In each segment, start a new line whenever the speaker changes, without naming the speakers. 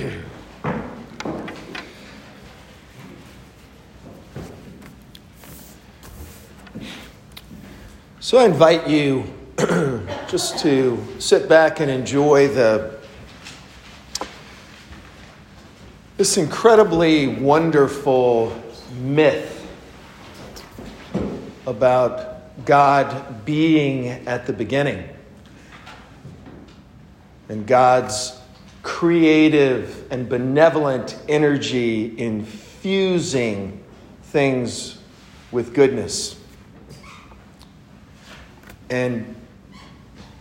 So I invite you just to sit back and enjoy the this incredibly wonderful myth about God being at the beginning and God's creative and benevolent energy infusing things with goodness. And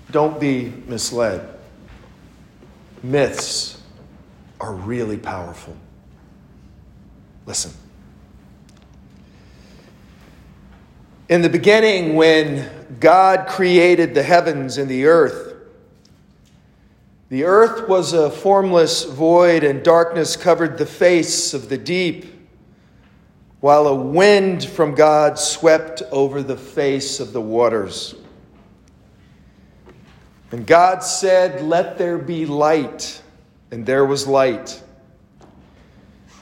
don't be misled. Myths are really powerful. Listen. In the beginning, when God created the heavens and the earth, the earth was a formless void, and darkness covered the face of the deep, while a wind from God swept over the face of the waters. And God said, Let there be light. And there was light.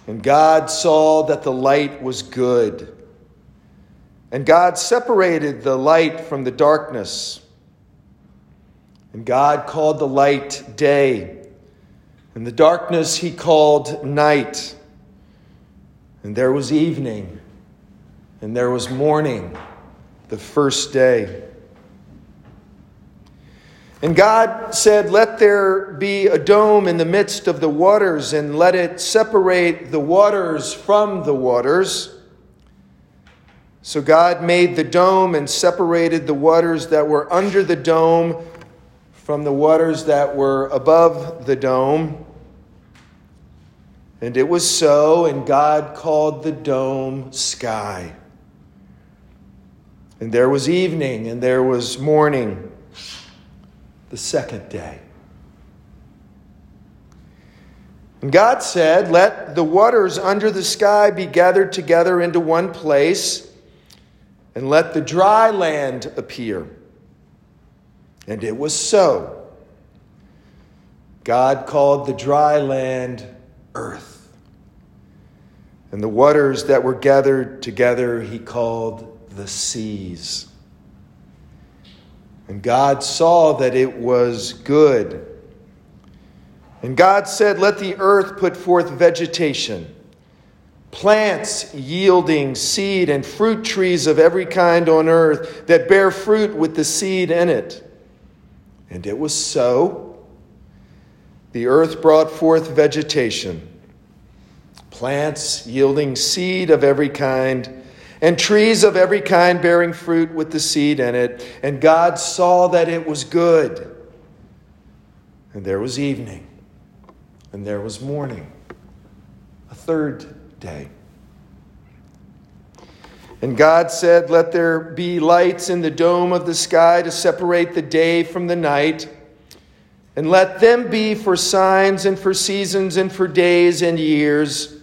And God saw that the light was good. And God separated the light from the darkness. And God called the light day. And the darkness he called night. And there was evening. And there was morning, the first day. And God said, Let there be a dome in the midst of the waters, and let it separate the waters from the waters. So God made the dome and separated the waters that were under the dome from the waters that were above the dome. And it was so, and God called the dome sky. And there was evening, and there was morning the second day. And God said, Let the waters under the sky be gathered together into one place, and let the dry land appear. And it was so. God called the dry land earth. And the waters that were gathered together, he called the seas. And God saw that it was good. And God said, Let the earth put forth vegetation, plants yielding seed, and fruit trees of every kind on earth that bear fruit with the seed in it. And it was so. The earth brought forth vegetation, plants yielding seed of every kind and trees of every kind bearing fruit with the seed in it. And God saw that it was good. And there was evening, and there was morning, a third day. And God said, Let there be lights in the dome of the sky to separate the day from the night, and let them be for signs and for seasons and for days and years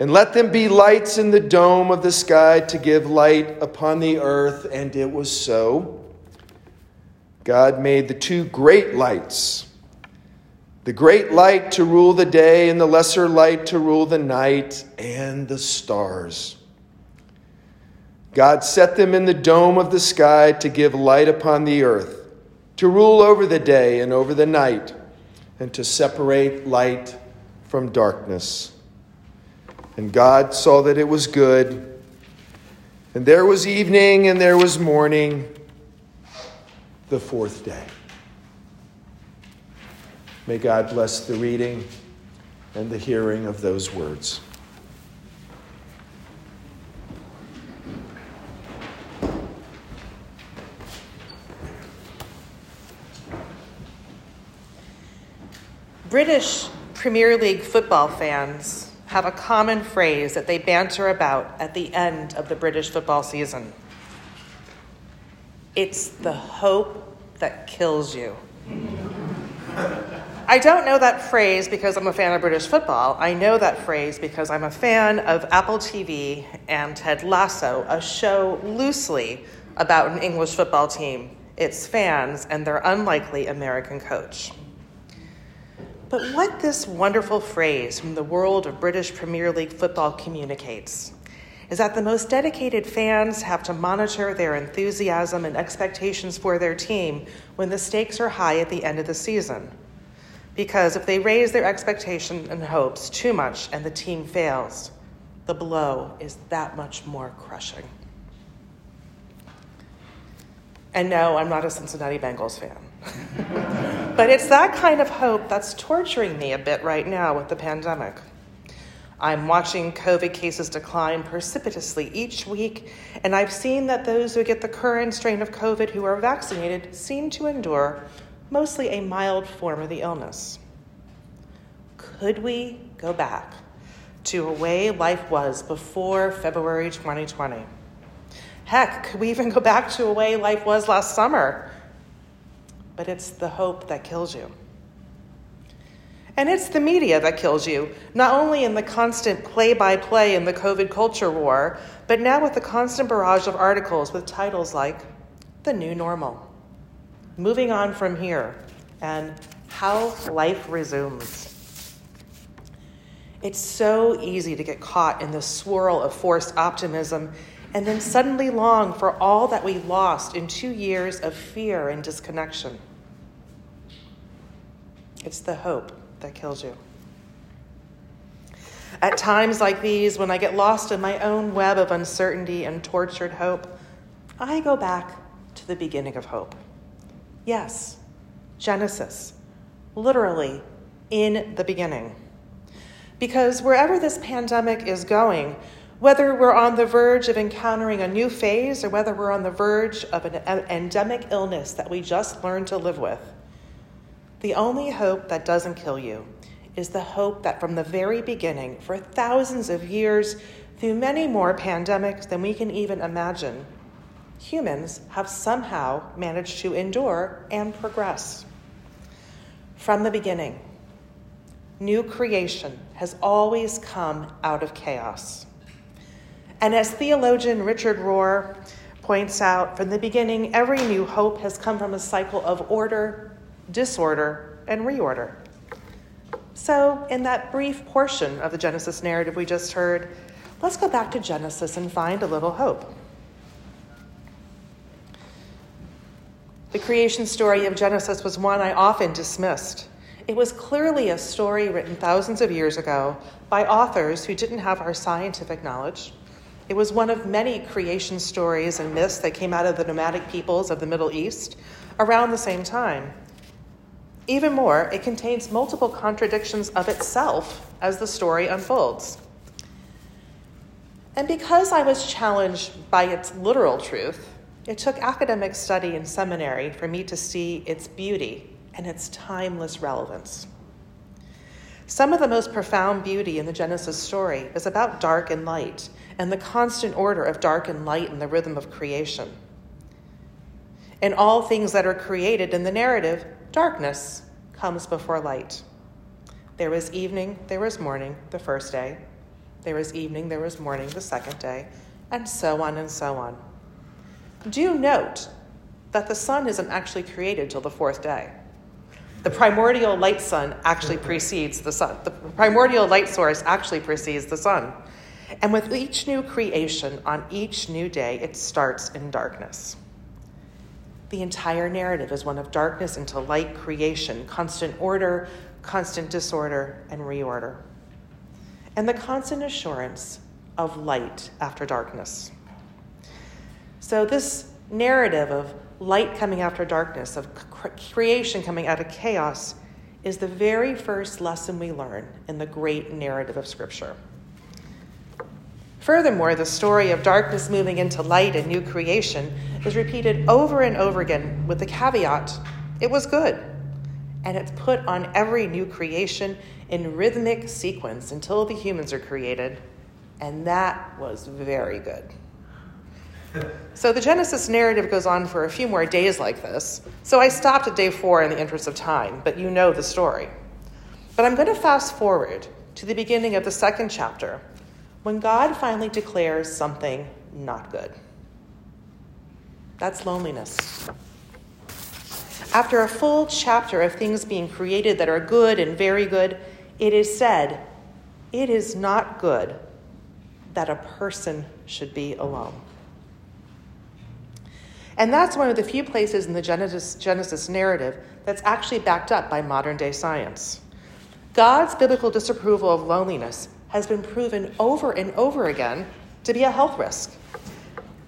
and let them be lights in the dome of the sky to give light upon the earth. And it was so. God made the two great lights the great light to rule the day, and the lesser light to rule the night, and the stars. God set them in the dome of the sky to give light upon the earth, to rule over the day and over the night, and to separate light from darkness. And God saw that it was good. And there was evening and there was morning, the fourth day. May God bless the reading and the hearing of those words.
British Premier League football fans have a common phrase that they banter about at the end of the British football season. It's the hope that kills you. I don't know that phrase because I'm a fan of British football. I know that phrase because I'm a fan of Apple TV and Ted Lasso, a show loosely about an English football team, its fans, and their unlikely American coach. But what this wonderful phrase from the world of British Premier League football communicates is that the most dedicated fans have to monitor their enthusiasm and expectations for their team when the stakes are high at the end of the season. Because if they raise their expectations and hopes too much and the team fails, the blow is that much more crushing. And no, I'm not a Cincinnati Bengals fan. but it's that kind of hope that's torturing me a bit right now with the pandemic. I'm watching COVID cases decline precipitously each week, and I've seen that those who get the current strain of COVID who are vaccinated seem to endure mostly a mild form of the illness. Could we go back to a way life was before February 2020? Heck, could we even go back to a way life was last summer? But it's the hope that kills you. And it's the media that kills you, not only in the constant play by play in the COVID culture war, but now with the constant barrage of articles with titles like The New Normal, Moving On From Here, and How Life Resumes. It's so easy to get caught in the swirl of forced optimism and then suddenly long for all that we lost in two years of fear and disconnection. It's the hope that kills you. At times like these, when I get lost in my own web of uncertainty and tortured hope, I go back to the beginning of hope. Yes, Genesis, literally in the beginning. Because wherever this pandemic is going, whether we're on the verge of encountering a new phase or whether we're on the verge of an endemic illness that we just learned to live with, the only hope that doesn't kill you is the hope that from the very beginning, for thousands of years, through many more pandemics than we can even imagine, humans have somehow managed to endure and progress. From the beginning, new creation has always come out of chaos. And as theologian Richard Rohr points out, from the beginning, every new hope has come from a cycle of order disorder, and reorder. So, in that brief portion of the Genesis narrative we just heard, let's go back to Genesis and find a little hope. The creation story of Genesis was one I often dismissed. It was clearly a story written thousands of years ago by authors who didn't have our scientific knowledge. It was one of many creation stories and myths that came out of the nomadic peoples of the Middle East around the same time. Even more, it contains multiple contradictions of itself as the story unfolds. And because I was challenged by its literal truth, it took academic study in seminary for me to see its beauty and its timeless relevance. Some of the most profound beauty in the Genesis story is about dark and light and the constant order of dark and light in the rhythm of creation. In all things that are created in the narrative, darkness comes before light. There was evening, there was morning the first day. There was evening, there was morning the second day, and so on and so on. Do note that the sun isn't actually created till the fourth day. The primordial light sun actually precedes the sun. The primordial light source actually precedes the sun. And with each new creation on each new day, it starts in darkness. The entire narrative is one of darkness into light creation, constant order, constant disorder, and reorder. And the constant assurance of light after darkness. So, this narrative of light coming after darkness, of creation coming out of chaos, is the very first lesson we learn in the great narrative of Scripture. Furthermore, the story of darkness moving into light and new creation is repeated over and over again with the caveat it was good. And it's put on every new creation in rhythmic sequence until the humans are created. And that was very good. So the Genesis narrative goes on for a few more days like this. So I stopped at day four in the interest of time, but you know the story. But I'm going to fast forward to the beginning of the second chapter when God finally declares something not good. That's loneliness. After a full chapter of things being created that are good and very good, it is said, It is not good that a person should be alone. And that's one of the few places in the Genesis, Genesis narrative that's actually backed up by modern day science. God's biblical disapproval of loneliness has been proven over and over again to be a health risk.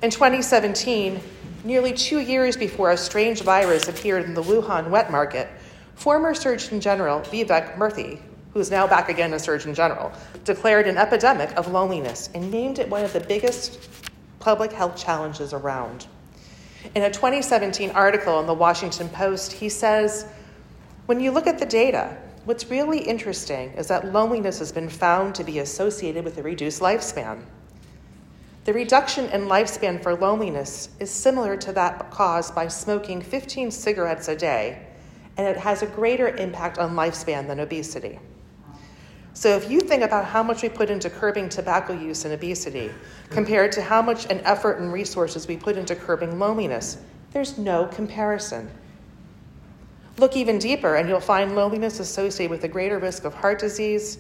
In 2017, nearly two years before a strange virus appeared in the Wuhan wet market, former Surgeon General Vivek Murthy, who is now back again as Surgeon General, declared an epidemic of loneliness and named it one of the biggest public health challenges around. In a 2017 article in the Washington Post, he says, When you look at the data, what's really interesting is that loneliness has been found to be associated with a reduced lifespan. The reduction in lifespan for loneliness is similar to that caused by smoking 15 cigarettes a day, and it has a greater impact on lifespan than obesity. So, if you think about how much we put into curbing tobacco use and obesity compared to how much an effort and resources we put into curbing loneliness, there's no comparison. Look even deeper, and you'll find loneliness associated with a greater risk of heart disease,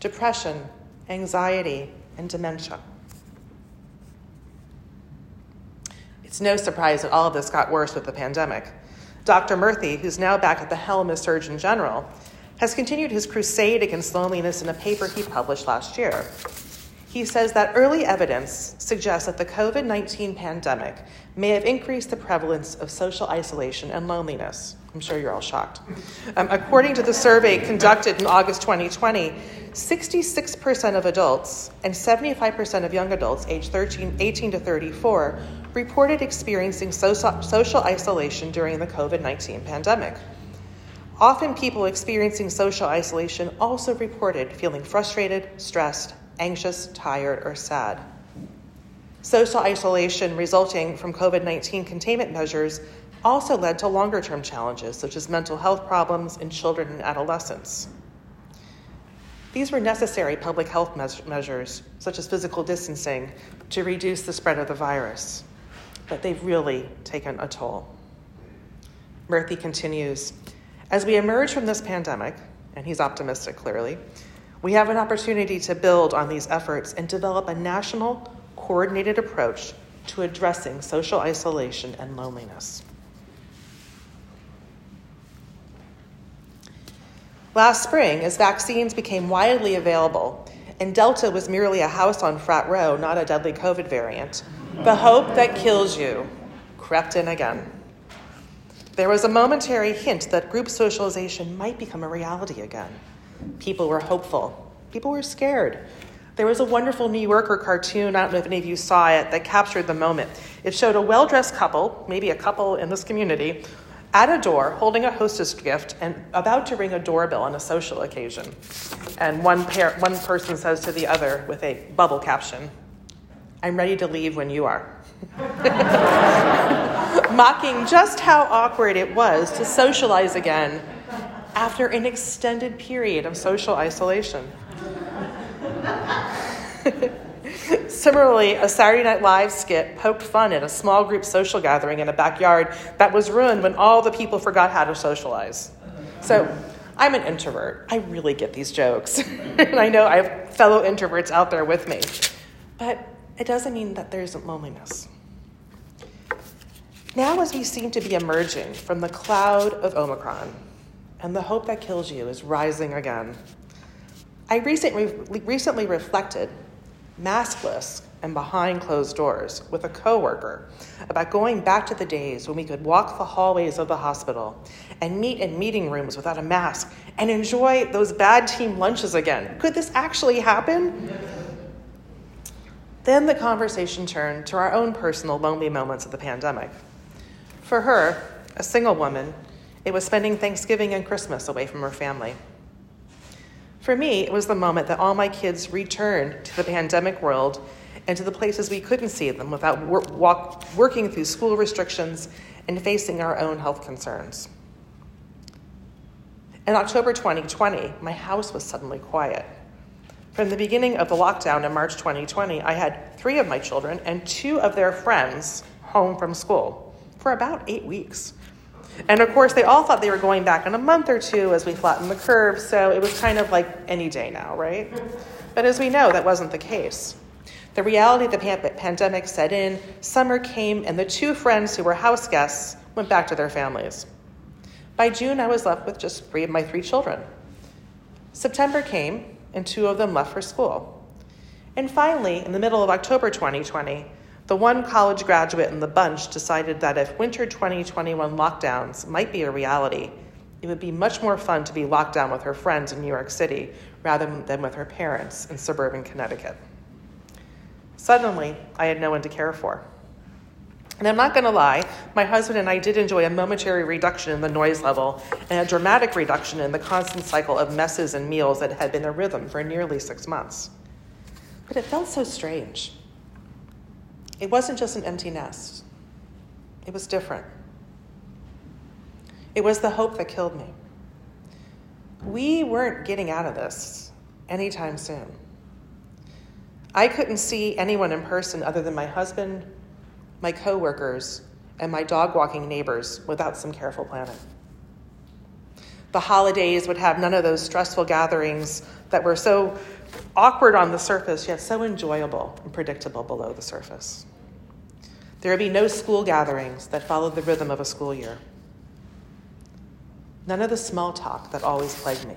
depression, anxiety, and dementia. It's no surprise that all of this got worse with the pandemic. Dr. Murthy, who's now back at the helm as Surgeon General, has continued his crusade against loneliness in a paper he published last year. He says that early evidence suggests that the COVID 19 pandemic may have increased the prevalence of social isolation and loneliness. I'm sure you're all shocked. Um, according to the survey conducted in August 2020, 66% of adults and 75% of young adults aged 13, 18 to 34 reported experiencing social, isolation during the COVID 19 pandemic. Often, people experiencing social isolation also reported feeling frustrated, stressed, anxious, tired, or sad. Social isolation resulting from COVID 19 containment measures also led to longer term challenges, such as mental health problems in children and adolescents. These were necessary public health measures, such as physical distancing, to reduce the spread of the virus, but they've really taken a toll. Murthy continues as we emerge from this pandemic, and he's optimistic clearly, we have an opportunity to build on these efforts and develop a national, coordinated approach to addressing social isolation and loneliness. Last spring, as vaccines became widely available and Delta was merely a house on Frat Row, not a deadly COVID variant, the hope that kills you crept in again. There was a momentary hint that group socialization might become a reality again. People were hopeful. People were scared. There was a wonderful New Yorker cartoon, I don't know if any of you saw it, that captured the moment. It showed a well dressed couple, maybe a couple in this community, at a door holding a hostess gift and about to ring a doorbell on a social occasion. And one, pair, one person says to the other with a bubble caption, I'm ready to leave when you are. Mocking just how awkward it was to socialize again after an extended period of social isolation. Similarly, a Saturday Night Live skit poked fun at a small group social gathering in a backyard that was ruined when all the people forgot how to socialize. So, I'm an introvert. I really get these jokes. and I know I have fellow introverts out there with me. But it doesn't mean that there isn't loneliness. Now, as we seem to be emerging from the cloud of Omicron, and the hope that kills you is rising again, I recently, recently reflected, maskless and behind closed doors, with a coworker about going back to the days when we could walk the hallways of the hospital and meet in meeting rooms without a mask and enjoy those bad team lunches again. Could this actually happen? Then the conversation turned to our own personal lonely moments of the pandemic. For her, a single woman, it was spending Thanksgiving and Christmas away from her family. For me, it was the moment that all my kids returned to the pandemic world and to the places we couldn't see them without wor- walk, working through school restrictions and facing our own health concerns. In October 2020, my house was suddenly quiet. From the beginning of the lockdown in March 2020, I had three of my children and two of their friends home from school for about eight weeks. And of course, they all thought they were going back in a month or two as we flattened the curve, so it was kind of like any day now, right? But as we know, that wasn't the case. The reality of the pandemic set in, summer came, and the two friends who were house guests went back to their families. By June, I was left with just three of my three children. September came, and two of them left for school. And finally, in the middle of October 2020, the one college graduate in the bunch decided that if winter 2021 lockdowns might be a reality, it would be much more fun to be locked down with her friends in New York City rather than with her parents in suburban Connecticut. Suddenly, I had no one to care for. And I'm not going to lie, my husband and I did enjoy a momentary reduction in the noise level and a dramatic reduction in the constant cycle of messes and meals that had been a rhythm for nearly six months. But it felt so strange. It wasn't just an empty nest, it was different. It was the hope that killed me. We weren't getting out of this anytime soon. I couldn't see anyone in person other than my husband, my coworkers, and my dog walking neighbors without some careful planning. The holidays would have none of those stressful gatherings that were so awkward on the surface, yet so enjoyable and predictable below the surface. There would be no school gatherings that followed the rhythm of a school year. None of the small talk that always plagued me.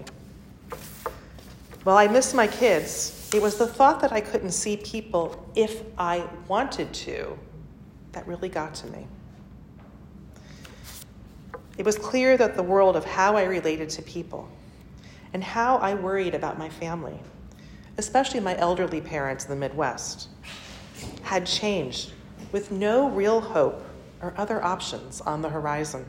While I missed my kids, it was the thought that I couldn't see people if I wanted to that really got to me. It was clear that the world of how I related to people and how I worried about my family, especially my elderly parents in the Midwest, had changed with no real hope or other options on the horizon.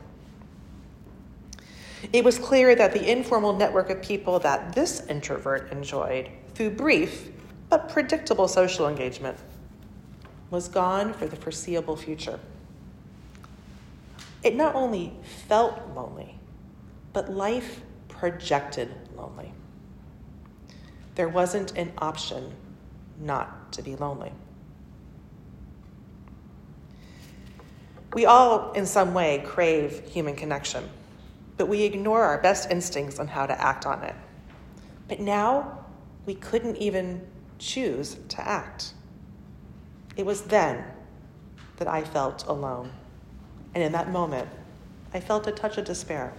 It was clear that the informal network of people that this introvert enjoyed through brief but predictable social engagement was gone for the foreseeable future. It not only felt lonely, but life projected lonely. There wasn't an option not to be lonely. We all, in some way, crave human connection, but we ignore our best instincts on how to act on it. But now, we couldn't even choose to act. It was then that I felt alone. And in that moment, I felt a touch of despair.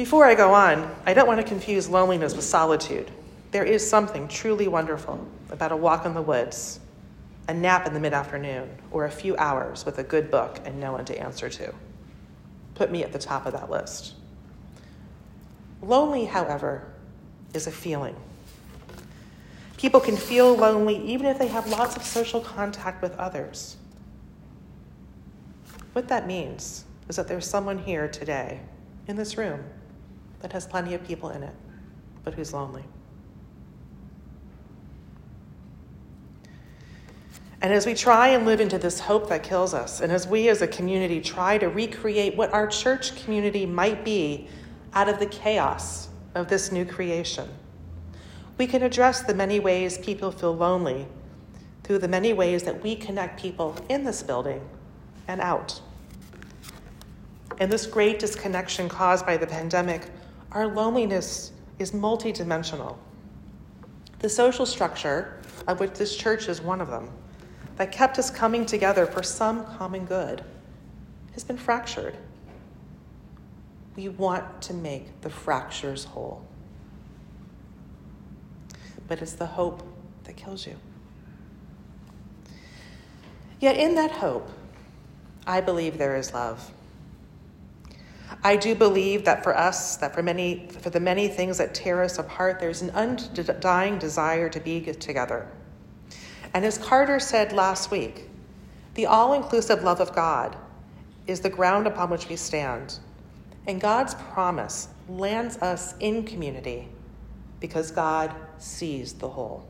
Before I go on, I don't want to confuse loneliness with solitude. There is something truly wonderful about a walk in the woods a nap in the mid afternoon, or a few hours with a good book and no one to answer to. Put me at the top of that list. Lonely, however, is a feeling. People can feel lonely even if they have lots of social contact with others. What that means is that there's someone here today in this room that has plenty of people in it, but who's lonely. And as we try and live into this hope that kills us, and as we as a community try to recreate what our church community might be out of the chaos of this new creation, we can address the many ways people feel lonely through the many ways that we connect people in this building and out. In this great disconnection caused by the pandemic, our loneliness is multidimensional. The social structure, of which this church is one of them, that kept us coming together for some common good has been fractured. We want to make the fractures whole. But it's the hope that kills you. Yet, in that hope, I believe there is love. I do believe that for us, that for many, for the many things that tear us apart, there's an undying desire to be together and as Carter said last week, the all inclusive love of God is the ground upon which we stand. And God's promise lands us in community because God sees the whole.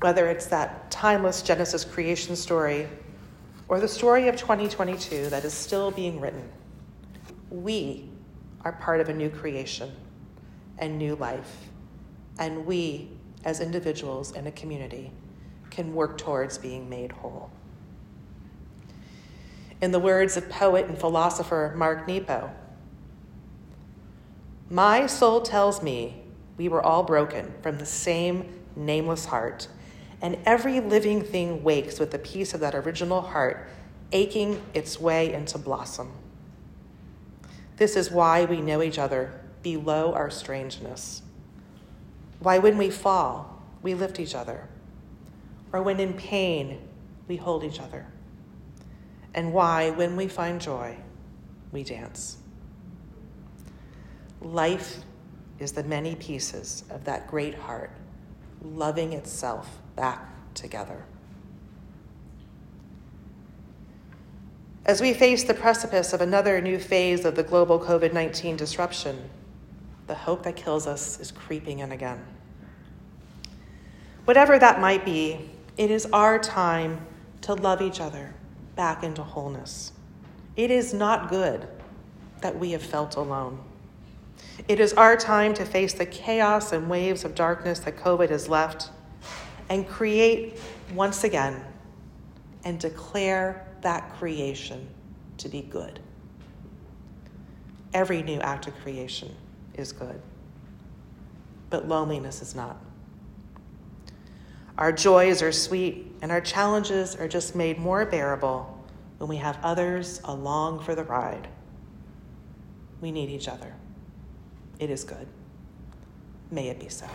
Whether it's that timeless Genesis creation story or the story of 2022 that is still being written, we are part of a new creation and new life. And we as individuals and a community can work towards being made whole. In the words of poet and philosopher Mark Nepo, my soul tells me we were all broken from the same nameless heart, and every living thing wakes with a piece of that original heart aching its way into blossom. This is why we know each other below our strangeness. Why, when we fall, we lift each other, or when in pain, we hold each other. And why, when we find joy, we dance. Life is the many pieces of that great heart loving itself back together. As we face the precipice of another new phase of the global COVID 19 disruption, the hope that kills us is creeping in again. Whatever that might be, it is our time to love each other back into wholeness. It is not good that we have felt alone. It is our time to face the chaos and waves of darkness that COVID has left and create once again and declare that creation to be good. Every new act of creation is good, but loneliness is not. Our joys are sweet, and our challenges are just made more bearable when we have others along for the ride. We need each other. It is good. May it be so.